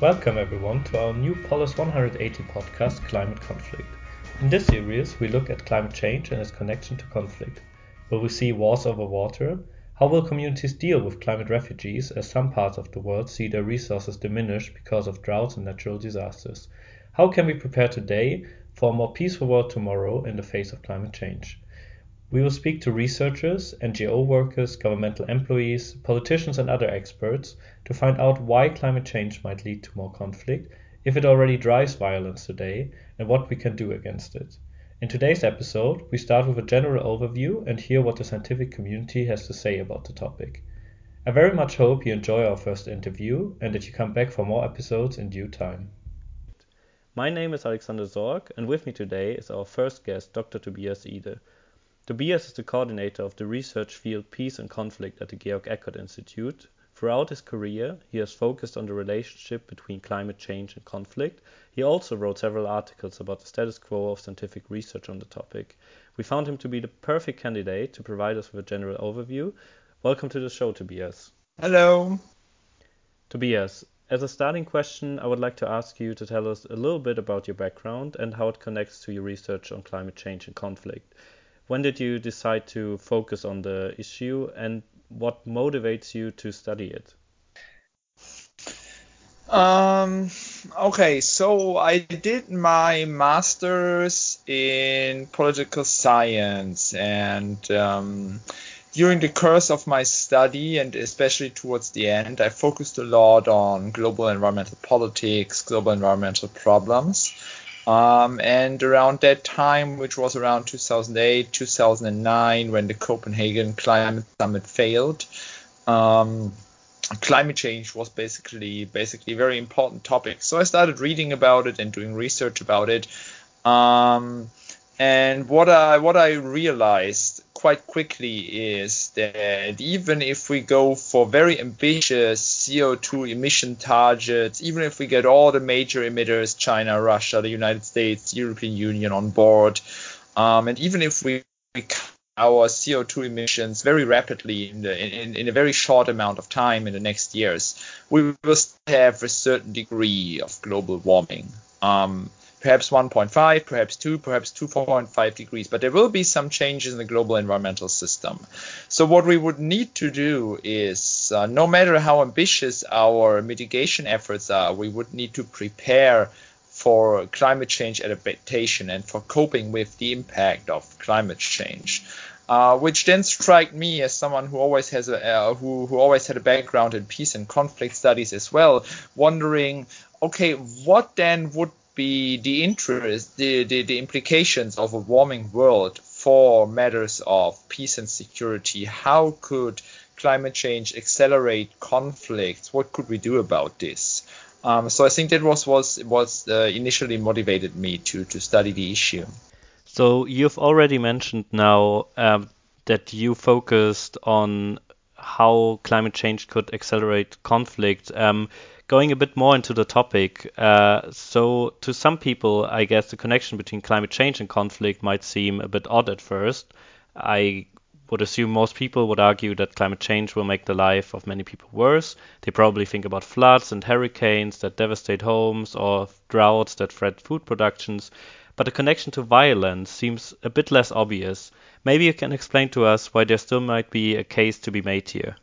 Welcome everyone to our new Polis 180 podcast, Climate Conflict. In this series, we look at climate change and its connection to conflict. Will we see wars over water? How will communities deal with climate refugees as some parts of the world see their resources diminish because of droughts and natural disasters? How can we prepare today for a more peaceful world tomorrow in the face of climate change? We will speak to researchers, NGO workers, governmental employees, politicians, and other experts to find out why climate change might lead to more conflict, if it already drives violence today, and what we can do against it. In today's episode, we start with a general overview and hear what the scientific community has to say about the topic. I very much hope you enjoy our first interview and that you come back for more episodes in due time. My name is Alexander Sorg, and with me today is our first guest, Dr. Tobias Ide. Tobias is the coordinator of the research field Peace and Conflict at the Georg Eckert Institute. Throughout his career, he has focused on the relationship between climate change and conflict. He also wrote several articles about the status quo of scientific research on the topic. We found him to be the perfect candidate to provide us with a general overview. Welcome to the show, Tobias. Hello. Tobias, as a starting question, I would like to ask you to tell us a little bit about your background and how it connects to your research on climate change and conflict when did you decide to focus on the issue and what motivates you to study it? Um, okay, so I did my master's in political science, and um, during the course of my study, and especially towards the end, I focused a lot on global environmental politics, global environmental problems. Um, and around that time, which was around 2008, 2009, when the Copenhagen Climate Summit failed, um, climate change was basically basically a very important topic. So I started reading about it and doing research about it. Um, and what I what I realized quite quickly is that even if we go for very ambitious CO2 emission targets, even if we get all the major emitters, China, Russia, the United States, European Union on board, um, and even if we cut our CO2 emissions very rapidly in, the, in, in, a very short amount of time in the next years, we will still have a certain degree of global warming. Um, perhaps 1.5, perhaps 2, perhaps 2.5 degrees, but there will be some changes in the global environmental system. So what we would need to do is, uh, no matter how ambitious our mitigation efforts are, we would need to prepare for climate change adaptation and for coping with the impact of climate change. Uh, which then struck me as someone who always has a uh, who who always had a background in peace and conflict studies as well, wondering, okay, what then would be the interest, the, the, the implications of a warming world for matters of peace and security? How could climate change accelerate conflicts? What could we do about this? Um, so I think that was was was uh, initially motivated me to to study the issue. So you've already mentioned now um, that you focused on how climate change could accelerate conflict. Um, going a bit more into the topic, uh, so to some people, I guess the connection between climate change and conflict might seem a bit odd at first. I would assume most people would argue that climate change will make the life of many people worse. They probably think about floods and hurricanes that devastate homes or droughts that threat food productions. But the connection to violence seems a bit less obvious. Maybe you can explain to us why there still might be a case to be made here.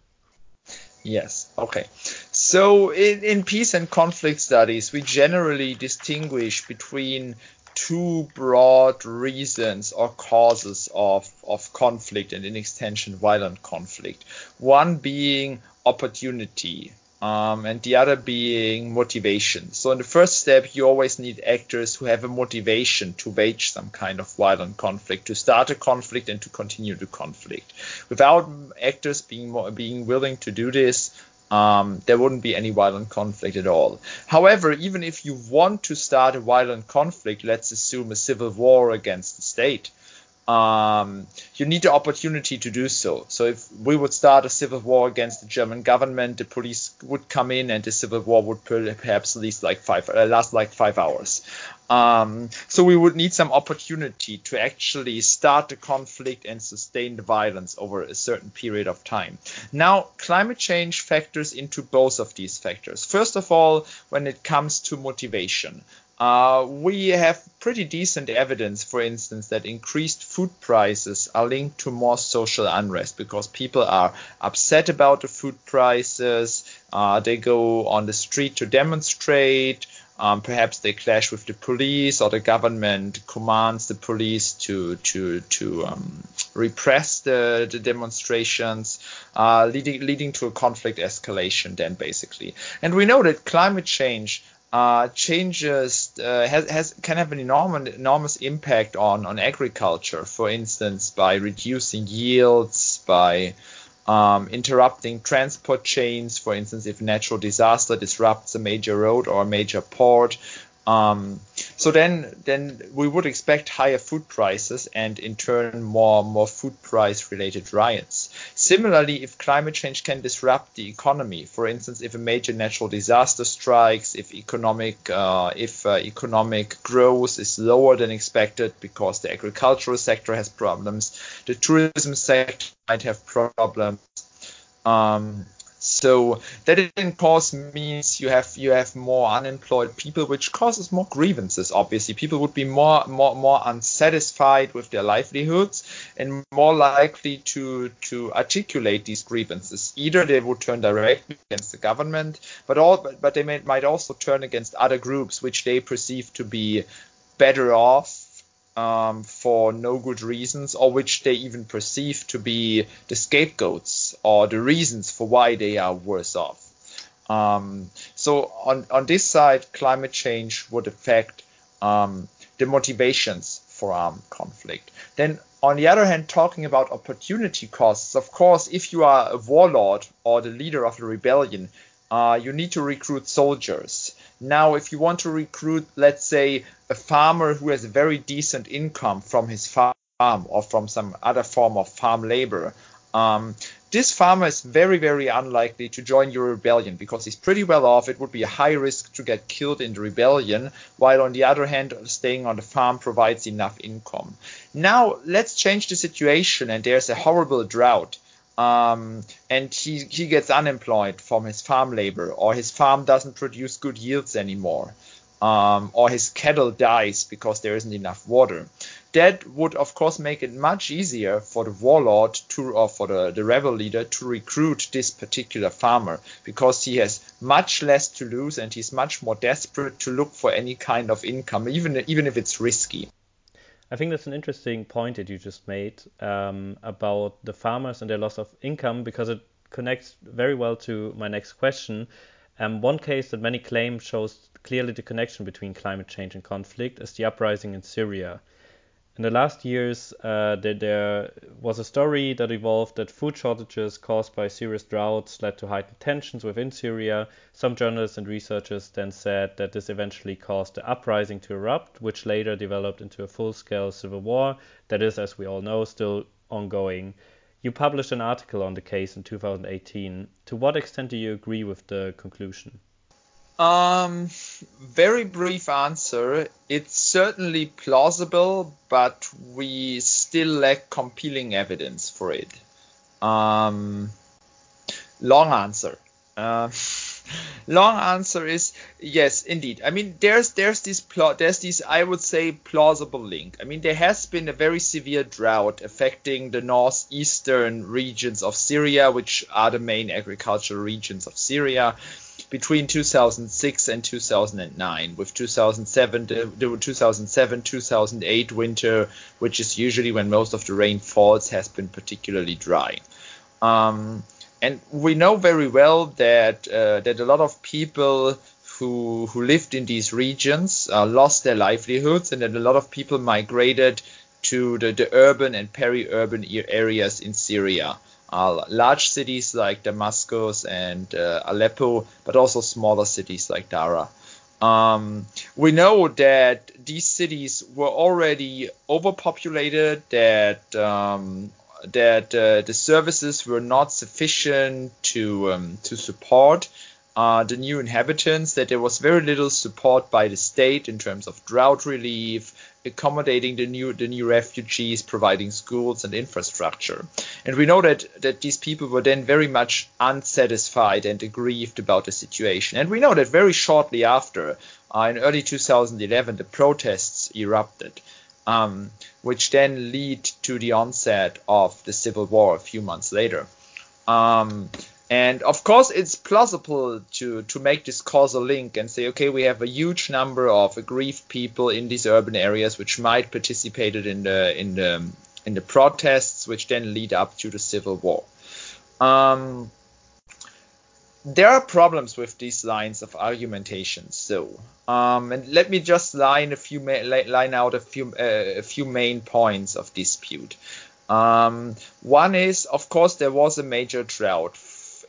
Yes. Okay. So in, in peace and conflict studies, we generally distinguish between two broad reasons or causes of, of conflict and in extension violent conflict. One being opportunity, um, and the other being motivation. So in the first step, you always need actors who have a motivation to wage some kind of violent conflict, to start a conflict and to continue the conflict. Without actors being more, being willing to do this, um, there wouldn't be any violent conflict at all. However, even if you want to start a violent conflict, let's assume a civil war against the state, um, you need the opportunity to do so. So if we would start a civil war against the German government, the police would come in, and the civil war would perhaps last like five uh, last like five hours. Um, so we would need some opportunity to actually start the conflict and sustain the violence over a certain period of time. Now, climate change factors into both of these factors. First of all, when it comes to motivation. Uh, we have pretty decent evidence, for instance, that increased food prices are linked to more social unrest because people are upset about the food prices. Uh, they go on the street to demonstrate. Um, perhaps they clash with the police, or the government commands the police to to to um, repress the, the demonstrations, uh, leading leading to a conflict escalation. Then basically, and we know that climate change uh, changes uh, has, has can have an enormous enormous impact on on agriculture. For instance, by reducing yields, by um, interrupting transport chains. For instance, if natural disaster disrupts a major road or a major port, um, so then, then we would expect higher food prices and in turn more more food price related riots. Similarly, if climate change can disrupt the economy, for instance, if a major natural disaster strikes, if economic uh, if uh, economic growth is lower than expected because the agricultural sector has problems, the tourism sector might have problems. Um, so that in course means you have you have more unemployed people, which causes more grievances. Obviously, people would be more more more unsatisfied with their livelihoods and more likely to to articulate these grievances. Either they would turn directly against the government, but all but, but they may, might also turn against other groups which they perceive to be better off um, for no good reasons, or which they even perceive to be the scapegoats or the reasons for why they are worse off. Um, so on on this side, climate change would affect um, the motivations for armed conflict. Then on the other hand, talking about opportunity costs, of course, if you are a warlord or the leader of a rebellion, uh, you need to recruit soldiers. Now, if you want to recruit, let's say, a farmer who has a very decent income from his farm or from some other form of farm labor, um, this farmer is very, very unlikely to join your rebellion because he's pretty well off. It would be a high risk to get killed in the rebellion, while on the other hand, staying on the farm provides enough income. Now, let's change the situation and there's a horrible drought um, and he, he gets unemployed from his farm labor, or his farm doesn't produce good yields anymore, um, or his cattle dies because there isn't enough water. That would, of course, make it much easier for the warlord to, or for the, the rebel leader to recruit this particular farmer because he has much less to lose and he's much more desperate to look for any kind of income, even even if it's risky. I think that's an interesting point that you just made um, about the farmers and their loss of income because it connects very well to my next question. Um, one case that many claim shows clearly the connection between climate change and conflict is the uprising in Syria. In the last years, uh, there, there, was a story that evolved that food shortages caused by serious droughts led to heightened tensions within Syria. Some journalists and researchers then said that this eventually caused the uprising to erupt, which later developed into a full scale civil war that is, as we all know, still ongoing. You published an article on the case in 2018. To what extent do you agree with the conclusion? Um, very brief answer. It's certainly plausible, but we still lack compelling evidence for it. Um, long answer. Uh, long answer is yes, indeed. I mean, there's there's this plot, there's this I would say plausible link. I mean, there has been a very severe drought affecting the northeastern regions of Syria, which are the main agricultural regions of Syria between 2006 and 2009, with 2007 the, the 2007 2008 winter, which is usually when most of the rain falls, has been particularly dry. Um, and we know very well that uh, that a lot of people who who lived in these regions uh, lost their livelihoods, and that a lot of people migrated to the, the urban and peri-urban areas in Syria uh, large cities like Damascus and uh, Aleppo, but also smaller cities like Dara. Um, we know that these cities were already overpopulated, that um, that uh, the services were not sufficient to um, to support uh, the new inhabitants, that there was very little support by the state in terms of drought relief, accommodating the new the new refugees, providing schools and infrastructure. And we know that that these people were then very much unsatisfied and aggrieved about the situation. And we know that very shortly after, uh, in early 2011, the protests erupted. Um, which then lead to the onset of the civil war a few months later. Um, and of course, it's plausible to, to make this causal link and say, okay, we have a huge number of aggrieved people in these urban areas which might participated in the in the in the protests, which then lead up to the civil war. Um, there are problems with these lines of argumentation. So, um, and let me just line a few line out a few uh, a few main points of dispute. Um, one is, of course, there was a major drought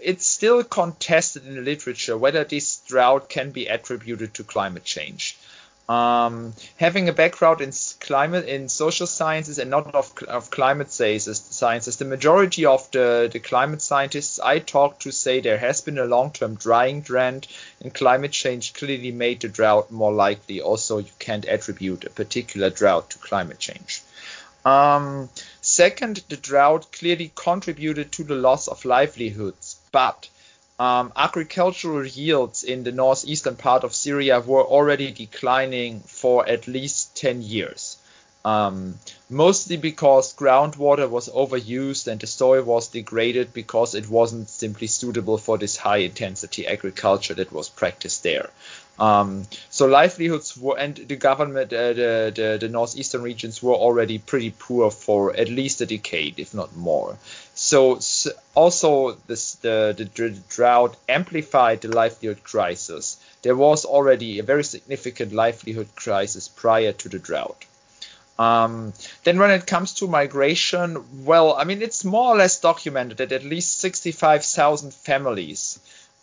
it's still contested in the literature whether this drought can be attributed to climate change. Um, having a background in climate in social sciences and not of, of climate sciences, the majority of the, the climate scientists I talked to say there has been a long-term drying trend, and climate change clearly made the drought more likely. Also, you can't attribute a particular drought to climate change. Um, second, the drought clearly contributed to the loss of livelihoods but um, agricultural yields in the northeastern part of Syria were already declining for at least 10 years. Um, mostly because groundwater was overused and the soil was degraded because it wasn't simply suitable for this high intensity agriculture that was practiced there. Um, so livelihoods were, and the government, uh, the, the, the northeastern regions were already pretty poor for at least a decade, if not more. So, so also this, the, the drought amplified the livelihood crisis. There was already a very significant livelihood crisis prior to the drought. Um, then when it comes to migration, well, I mean, it's more or less documented that at least 65,000 families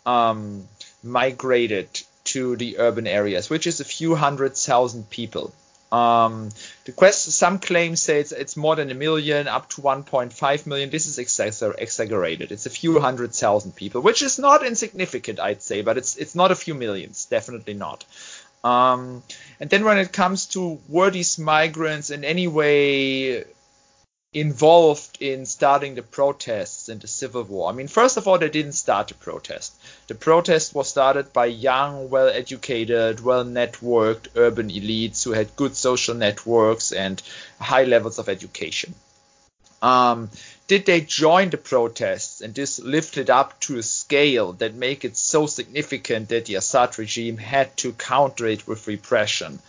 um, migrated to the urban areas, which is a few hundred thousand people. Um, the quest, some claims say it's, it's more than a million, up to 1.5 million. This is exaggerated. It's a few hundred thousand people, which is not insignificant, I'd say, but it's it's not a few millions, definitely not. Um, and then when it comes to were these migrants in any way involved in starting the protests and the civil war. I mean, first of all, they didn't start the protest. The protest was started by young, well educated, well networked urban elites who had good social networks and high levels of education. Um, did they join the protests and this lifted up to a scale that make it so significant that the Assad regime had to counter it with repression?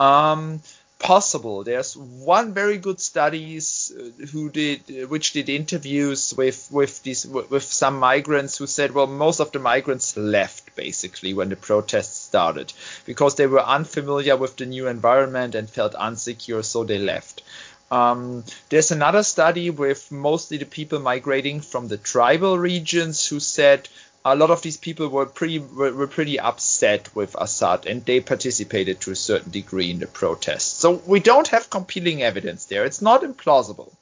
Um, possible. There's one very good studies uh, who did which did interviews with with these with some migrants who said, well, most of the migrants left basically when the protests started because they were unfamiliar with the new environment and felt insecure, so they left. Um, there's another study with mostly the people migrating from the tribal regions who said a lot of these people were pretty were, were, pretty upset with Assad and they participated to a certain degree in the protests. So we don't have compelling evidence there. It's not implausible.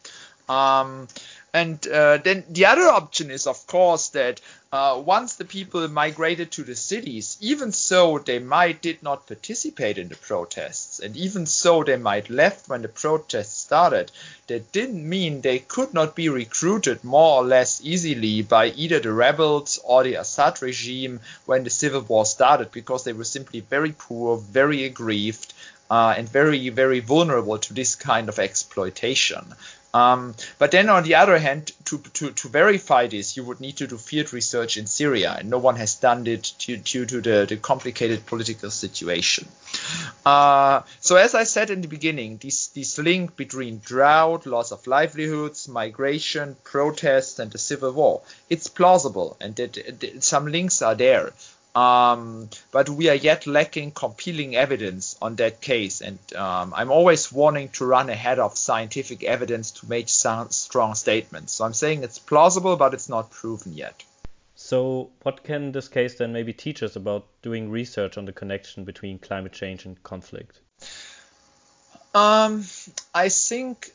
Um, and uh, then the other option is, of course, that uh, once the people migrated to the cities, even so they might did not participate in the protests, and even so they might left when the protests started. That didn't mean they could not be recruited more or less easily by either the rebels or the Assad regime when the civil war started, because they were simply very poor, very aggrieved, uh, and very, very vulnerable to this kind of exploitation. Um, but then on the other hand, to, to, to verify this, you would need to do field research in Syria, and no one has done it due, due to the, the complicated political situation. Uh, so as I said in the beginning, this, this link between drought, loss of livelihoods, migration, protests, and the civil war, it's plausible, and that, that some links are there. Um, but we are yet lacking compelling evidence on that case, and um, I'm always wanting to run ahead of scientific evidence to make strong statements. So I'm saying it's plausible, but it's not proven yet. So, what can this case then maybe teach us about doing research on the connection between climate change and conflict? Um, I think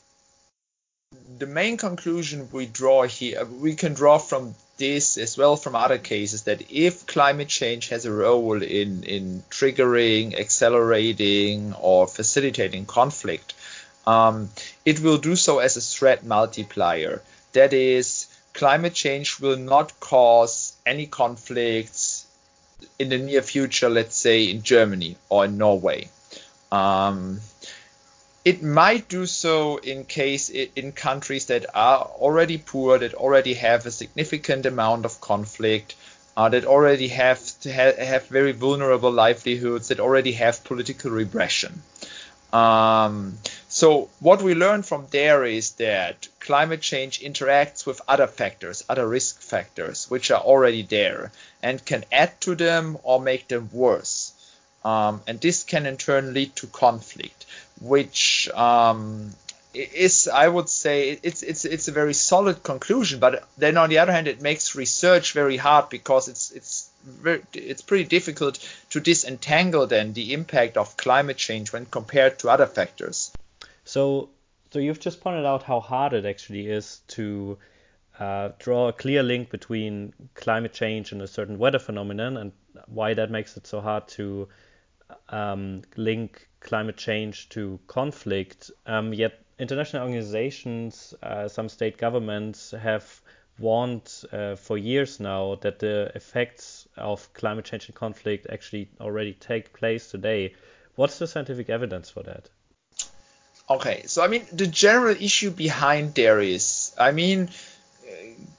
the main conclusion we draw here, we can draw from this as well from other cases that if climate change has a role in, in triggering, accelerating, or facilitating conflict, um, it will do so as a threat multiplier. That is, climate change will not cause any conflicts in the near future, let's say in Germany or in Norway. Um, it might do so in case in countries that are already poor, that already have a significant amount of conflict, uh, that already have ha- have very vulnerable livelihoods, that already have political repression. Um, so what we learn from there is that climate change interacts with other factors, other risk factors, which are already there, and can add to them or make them worse. Um, and this can in turn lead to conflict which um, is, I would say, it's it's it's a very solid conclusion. But then on the other hand, it makes research very hard because it's it's very, it's pretty difficult to disentangle then the impact of climate change when compared to other factors. So, so you've just pointed out how hard it actually is to uh, draw a clear link between climate change and a certain weather phenomenon, and why that makes it so hard to um, link climate change to conflict. Um, yet international organizations, uh, some state governments have warned uh, for years now that the effects of climate change and conflict actually already take place today. What's the scientific evidence for that? Okay, so I mean, the general issue behind there is, I mean,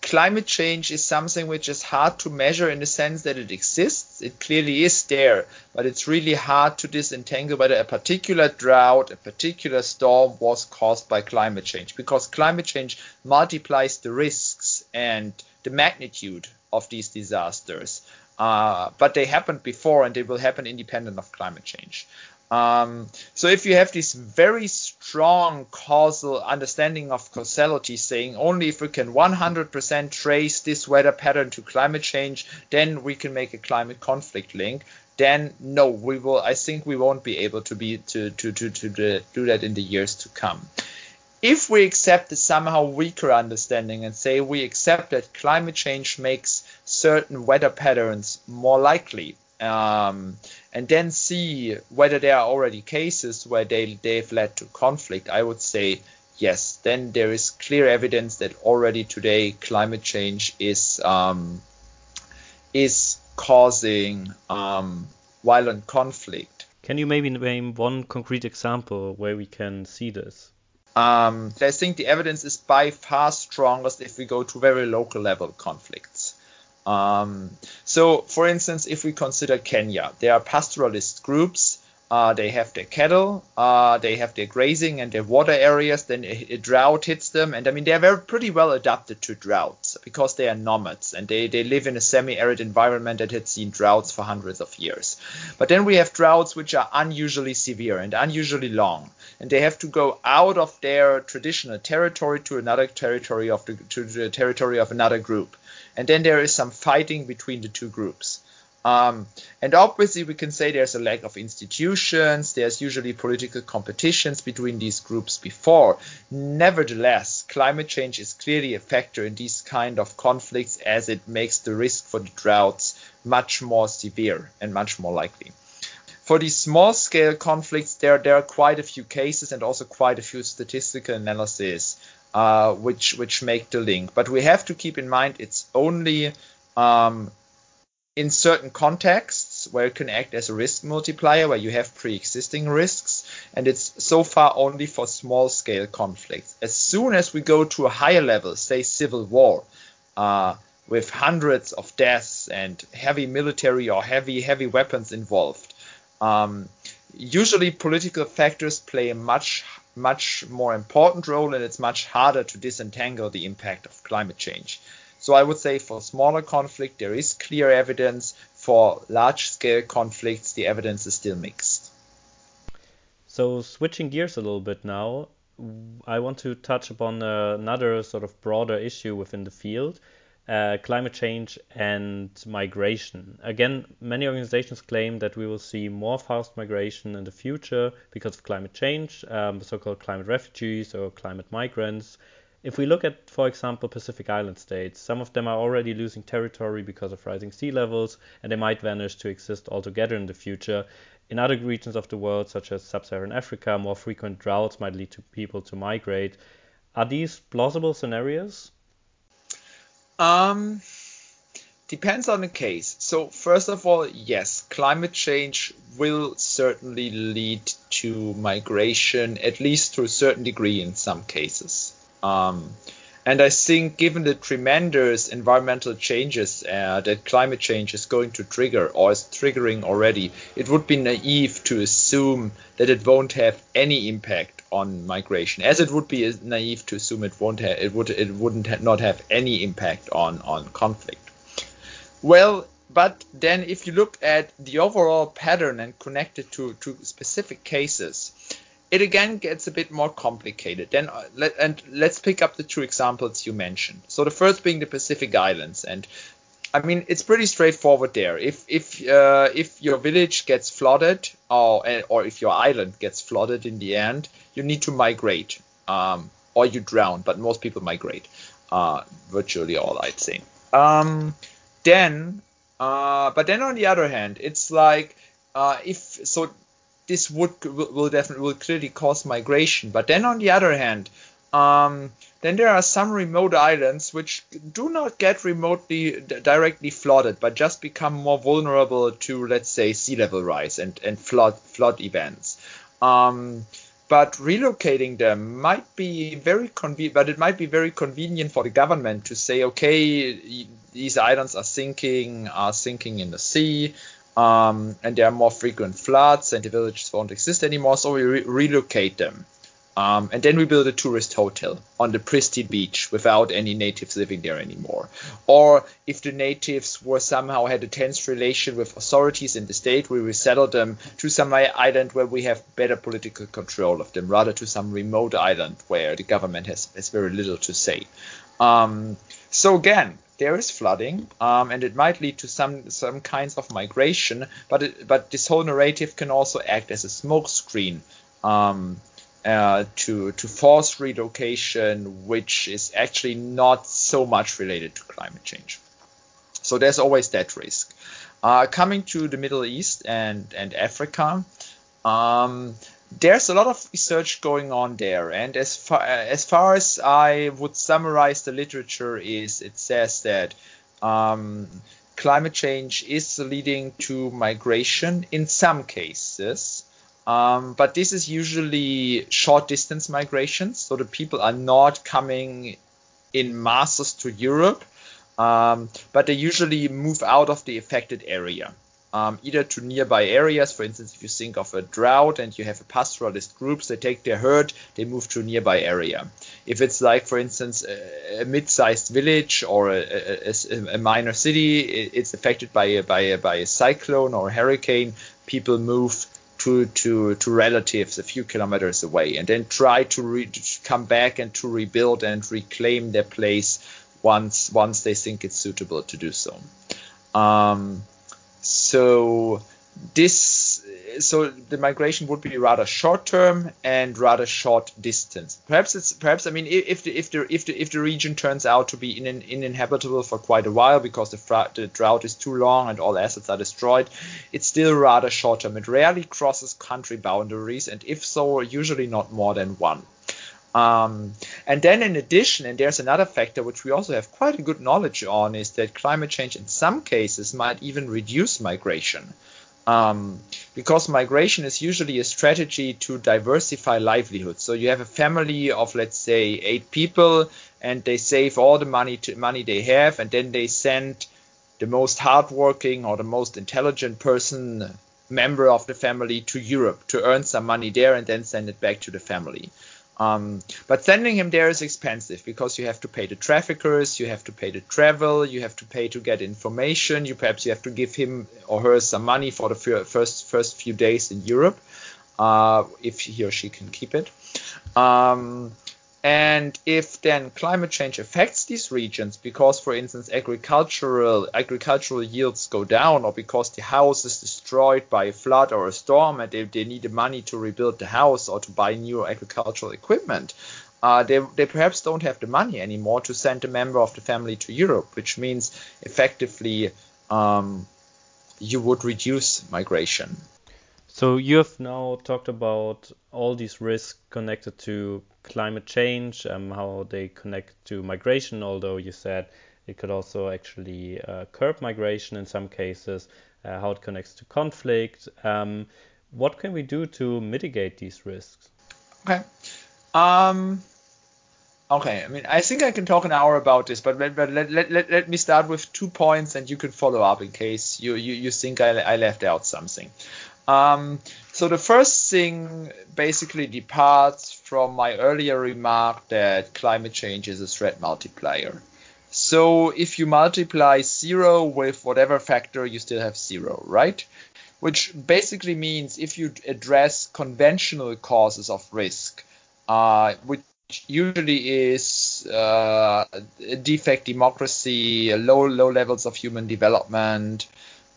climate change is something which is hard to measure in the sense that it exists. It clearly is there, but it's really hard to disentangle whether a particular drought, a particular storm was caused by climate change because climate change multiplies the risks and the magnitude of these disasters. Uh, but they happened before and they will happen independent of climate change. Um, so if you have this very strong causal understanding of causality, saying only if we can 100% trace this weather pattern to climate change, then we can make a climate conflict link. Then no, we will. I think we won't be able to be to to to to do that in the years to come. If we accept the somehow weaker understanding and say we accept that climate change makes certain weather patterns more likely, um, and then see whether there are already cases where they, they've led to conflict, I would say yes. Then there is clear evidence that already today climate change is um, is causing um, violent conflict. Can you maybe name one concrete example where we can see this? Um, I think the evidence is by far strongest if we go to very local level conflicts. Um, so, for instance, if we consider Kenya, there are pastoralist groups. Uh, they have their cattle, uh, they have their grazing and their water areas. Then a, a, drought hits them, and I mean they're very pretty well adapted to droughts because they are nomads and they, they live in a semi-arid environment that had seen droughts for hundreds of years. But then we have droughts which are unusually severe and unusually long, and they have to go out of their traditional territory to another territory of the to the territory of another group and then there is some fighting between the two groups. Um, and obviously, we can say there's a lack of institutions, there's usually political competitions between these groups before. Nevertheless, climate change is clearly a factor in these kind of conflicts as it makes the risk for the droughts much more severe and much more likely. For these small scale conflicts, there, there are quite a few cases and also quite a few statistical analyses uh, which which make the link. But we have to keep in mind it's only um, in certain contexts where it can act as a risk multiplier, where you have pre-existing risks, and it's so far only for small-scale conflicts. As soon as we go to a higher level, say civil war, uh, with hundreds of deaths and heavy military or heavy heavy weapons involved, um, usually political factors play a much much more important role and it's much harder to disentangle the impact of climate change. So I would say for smaller conflict there is clear evidence. For large scale conflicts the evidence is still mixed. So switching gears a little bit now, I want to touch upon another sort of broader issue within the field. uh, climate change and migration. Again, many organizations claim that we will see more fast migration in the future because of climate change, um, so-called climate refugees or climate migrants. If we look at, for example, Pacific Island states, some of them are already losing territory because of rising sea levels, and they might vanish to exist altogether in the future. In other regions of the world, such as sub-Saharan Africa, more frequent droughts might lead to people to migrate. Are these plausible scenarios? Um, depends on the case. So first of all, yes, climate change will certainly lead to migration, at least to a certain degree in some cases. Um, and I think, given the tremendous environmental changes uh, that climate change is going to trigger or is triggering already, it would be naive to assume that it won't have any impact on migration, as it would be naive to assume it won't have, it would it wouldn't ha- not have any impact on on conflict. Well, but then if you look at the overall pattern and connect it to to specific cases, it again gets a bit more complicated. Then uh, let, and let's pick up the two examples you mentioned. So the first being the Pacific Islands, and I mean it's pretty straightforward there. If if uh, if your village gets flooded, or or if your island gets flooded in the end, you need to migrate, um, or you drown. But most people migrate, uh, virtually all, I'd say. Um, then, uh, but then on the other hand, it's like uh, if so this would will definitely will clearly cause migration. But then on the other hand, um, then there are some remote islands which do not get remotely directly flooded, but just become more vulnerable to, let's say, sea level rise and, and flood flood events. Um, but relocating them might be very convenient, but it might be very convenient for the government to say, okay, these islands are sinking, are sinking in the sea um, and there are more frequent floods and the villages won't exist anymore, so we re- relocate them. Um, and then we build a tourist hotel on the pristine beach without any natives living there anymore. Or if the natives were somehow had a tense relation with authorities in the state, we resettle them to some island where we have better political control of them, rather to some remote island where the government has, has very little to say. Um, so again, there is flooding, um, and it might lead to some some kinds of migration. But it, but this whole narrative can also act as a smokescreen um, uh, to to force relocation, which is actually not so much related to climate change. So there's always that risk. Uh, coming to the Middle East and and Africa. Um, there's a lot of research going on there and as far as far as i would summarize the literature is it says that um, climate change is leading to migration in some cases um, but this is usually short distance migrations so the people are not coming in masses to europe um, but they usually move out of the affected area um, either to nearby areas. For instance, if you think of a drought and you have a pastoralist groups, they take their herd, they move to a nearby area. If it's like, for instance, a, a mid-sized village or a, a, a, minor city, it's affected by a, by a, by a cyclone or a hurricane, people move to, to, to relatives a few kilometers away and then try to, re- to come back and to rebuild and reclaim their place once once they think it's suitable to do so. Um, so this so the migration would be rather short term and rather short distance. Perhaps it's perhaps I mean if the if the if the if the region turns out to be in, an uninhabitable for quite a while because the, the drought is too long and all assets are destroyed, it's still rather short term. It rarely crosses country boundaries, and if so, usually not more than one. Um, and then in addition, and there's another factor which we also have quite a good knowledge on, is that climate change in some cases might even reduce migration. Um, because migration is usually a strategy to diversify livelihoods. So you have a family of let's say eight people, and they save all the money to, money they have, and then they send the most hardworking or the most intelligent person member of the family to Europe to earn some money there, and then send it back to the family. Um, but sending him there is expensive because you have to pay the traffickers, you have to pay the travel, you have to pay to get information. You perhaps you have to give him or her some money for the first first few days in Europe, uh, if he or she can keep it. Um, And if then climate change affects these regions because, for instance, agricultural agricultural yields go down, or because the house is destroyed by a flood or a storm, and they, they need the money to rebuild the house or to buy new agricultural equipment, uh, they, they perhaps don't have the money anymore to send a member of the family to Europe, which means effectively um, you would reduce migration. So you have now talked about all these risks connected to climate change, um, how they connect to migration, although you said it could also actually uh, curb migration in some cases, uh, how it connects to conflict. Um, what can we do to mitigate these risks? Okay. Um, okay, I mean, I think I can talk an hour about this, but, but let, let, let, let me start with two points and you can follow up in case you, you, you think I, I left out something. Um, so the first thing basically departs from my earlier remark that climate change is a threat multiplier. So if you multiply zero with whatever factor, you still have zero, right? Which basically means if you address conventional causes of risk, uh, which usually is uh, defect democracy, low low levels of human development,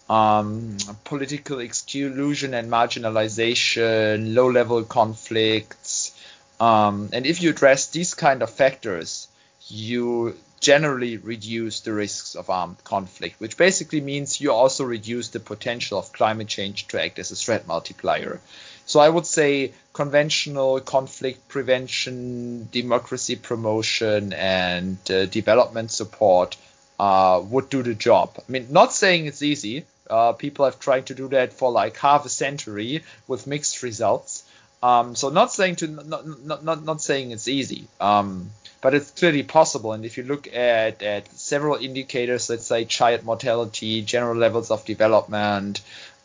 um, political exclusion and marginalization, low level conflicts. Um, and if you address these kind of factors, you generally reduce the risks of armed conflict, which basically means you also reduce the potential of climate change to act as a threat multiplier. So I would say conventional conflict prevention, democracy promotion, and uh, development support uh, would do the job. I mean, not saying it's easy. Uh, people have tried to do that for like half a century with mixed results. Um, so not saying to not not not, not saying it's easy, um, but it's clearly possible. And if you look at at several indicators, let's say child mortality, general levels of development,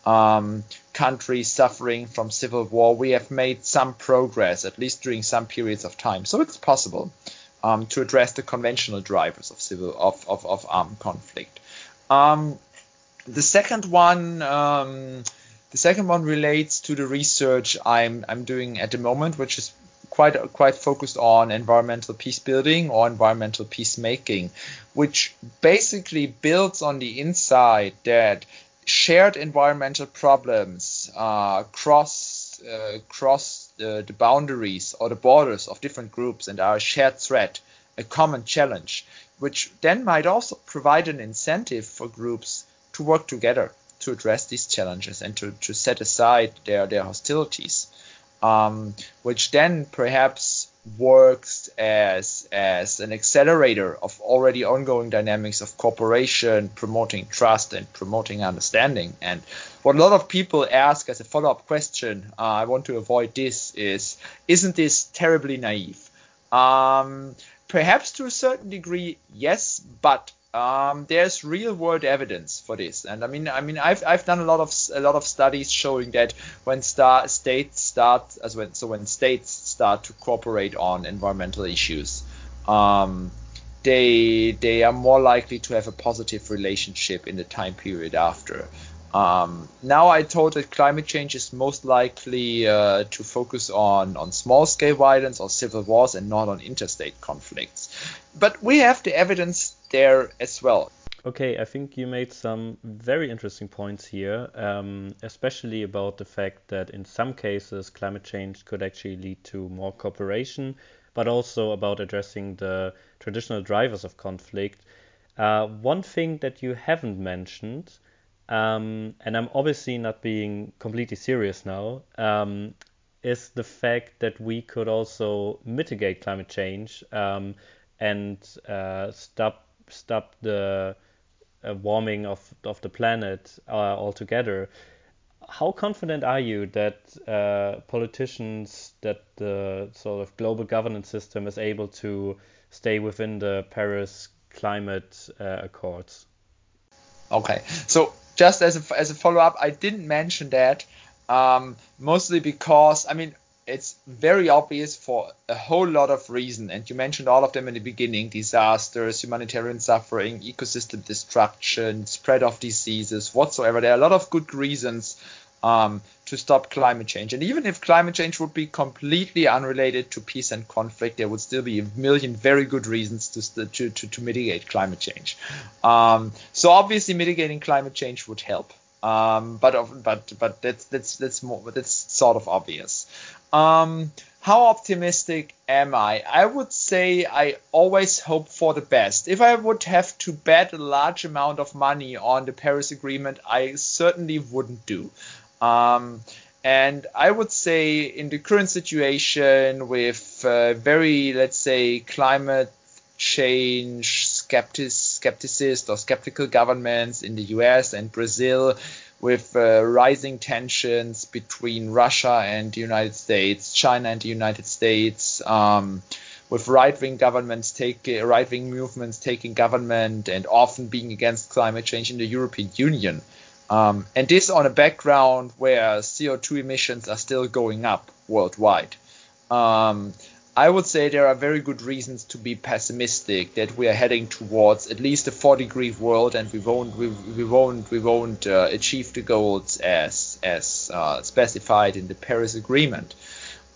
um, countries suffering from civil war, we have made some progress, at least during some periods of time. So it's possible um, to address the conventional drivers of civil of of, of armed conflict. Um, the second one. Um, the second one relates to the research I'm, I'm doing at the moment, which is quite quite focused on environmental peace building or environmental peacemaking, which basically builds on the insight that shared environmental problems uh, cross uh, cross the, the boundaries or the borders of different groups and are a shared threat, a common challenge, which then might also provide an incentive for groups to work together to address these challenges and to, to set aside their, their hostilities, um, which then perhaps works as as an accelerator of already ongoing dynamics of cooperation, promoting trust and promoting understanding. And what a lot of people ask as a follow-up question, uh, I want to avoid this, is isn't this terribly naive? Um, perhaps to a certain degree, yes, but um, there's real world evidence for this, and I mean, I mean, I've I've done a lot of a lot of studies showing that when star, states start as when so when states start to cooperate on environmental issues, um, they they are more likely to have a positive relationship in the time period after. Um, now I told that climate change is most likely uh, to focus on, on small scale violence or civil wars and not on interstate conflicts. But we have the evidence there as well. Okay, I think you made some very interesting points here, um, especially about the fact that in some cases climate change could actually lead to more cooperation, but also about addressing the traditional drivers of conflict. Uh, one thing that you haven't mentioned um, and I'm obviously not being completely serious now, um, is the fact that we could also mitigate climate change um, and uh, stop stop the uh, warming of of the planet uh, altogether. How confident are you that uh, politicians, that the sort of global governance system is able to stay within the Paris climate uh, accords? Okay, so just as a, as a follow up, I didn't mention that um, mostly because I mean it's very obvious for a whole lot of reasons, and you mentioned all of them in the beginning: disasters, humanitarian suffering, ecosystem destruction, spread of diseases, whatsoever. There are a lot of good reasons um, to stop climate change. And even if climate change would be completely unrelated to peace and conflict, there would still be a million very good reasons to to, to, to mitigate climate change. Um, so obviously, mitigating climate change would help. Um, but but but that's that's that's more that's sort of obvious. Um, how optimistic am I? I would say I always hope for the best. If I would have to bet a large amount of money on the Paris Agreement, I certainly wouldn't do. Um, and I would say in the current situation with uh, very, let's say, climate change skeptic, skepticist or skeptical governments in the US and Brazil, with uh, rising tensions between Russia and the United States, China and the United States, um, with right-wing governments take right-wing movements taking government and often being against climate change in the European Union. Um, and this on a background where CO2 emissions are still going up worldwide. Um, I would say there are very good reasons to be pessimistic that we are heading towards at least a 4 degree world and we won't we, we won't we won't uh, achieve the goals as as uh, specified in the Paris Agreement.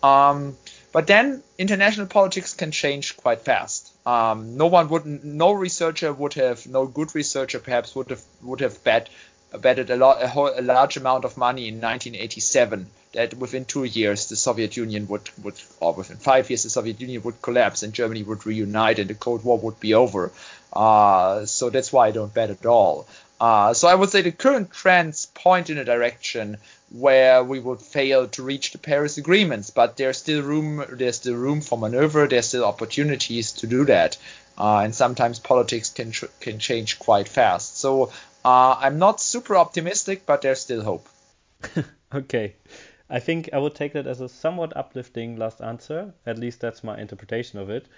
Um, but then international politics can change quite fast. Um, no one would no researcher would have no good researcher perhaps would have would have bet betted a lot a, whole, a large amount of money in 1987 that within two years the Soviet Union would, would, or within five years the Soviet Union would collapse and Germany would reunite and the Cold War would be over. Uh, so that's why I don't bet at all. Uh, so I would say the current trends point in a direction where we would fail to reach the Paris agreements, but there's still room. There's still room for maneuver. There's still opportunities to do that, uh, and sometimes politics can tr- can change quite fast. So uh, I'm not super optimistic, but there's still hope. okay. I think I would take that as a somewhat uplifting last answer. At least that's my interpretation of it.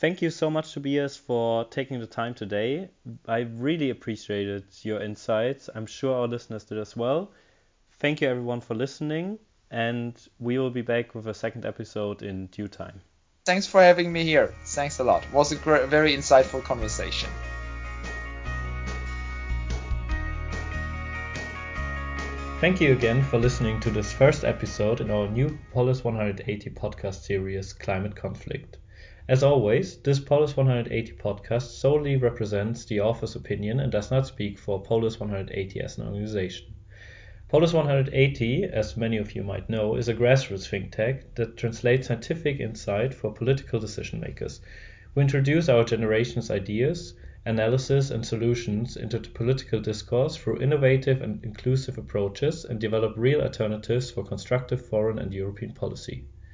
Thank you so much, Tobias, for taking the time today. I really appreciated your insights. I'm sure our listeners did as well. Thank you, everyone, for listening, and we will be back with a second episode in due time. Thanks for having me here. Thanks a lot. It was a very insightful conversation. Thank you again for listening to this first episode in our new Polis 180 podcast series, Climate Conflict. As always, this Polis 180 podcast solely represents the author's opinion and does not speak for Polis 180 as an organization. Polis 180, as many of you might know, is a grassroots think tank that translates scientific insight for political decision makers. We introduce our generation's ideas analysis and solutions into the political discourse through innovative and inclusive approaches and develop real alternatives for constructive foreign and European policy.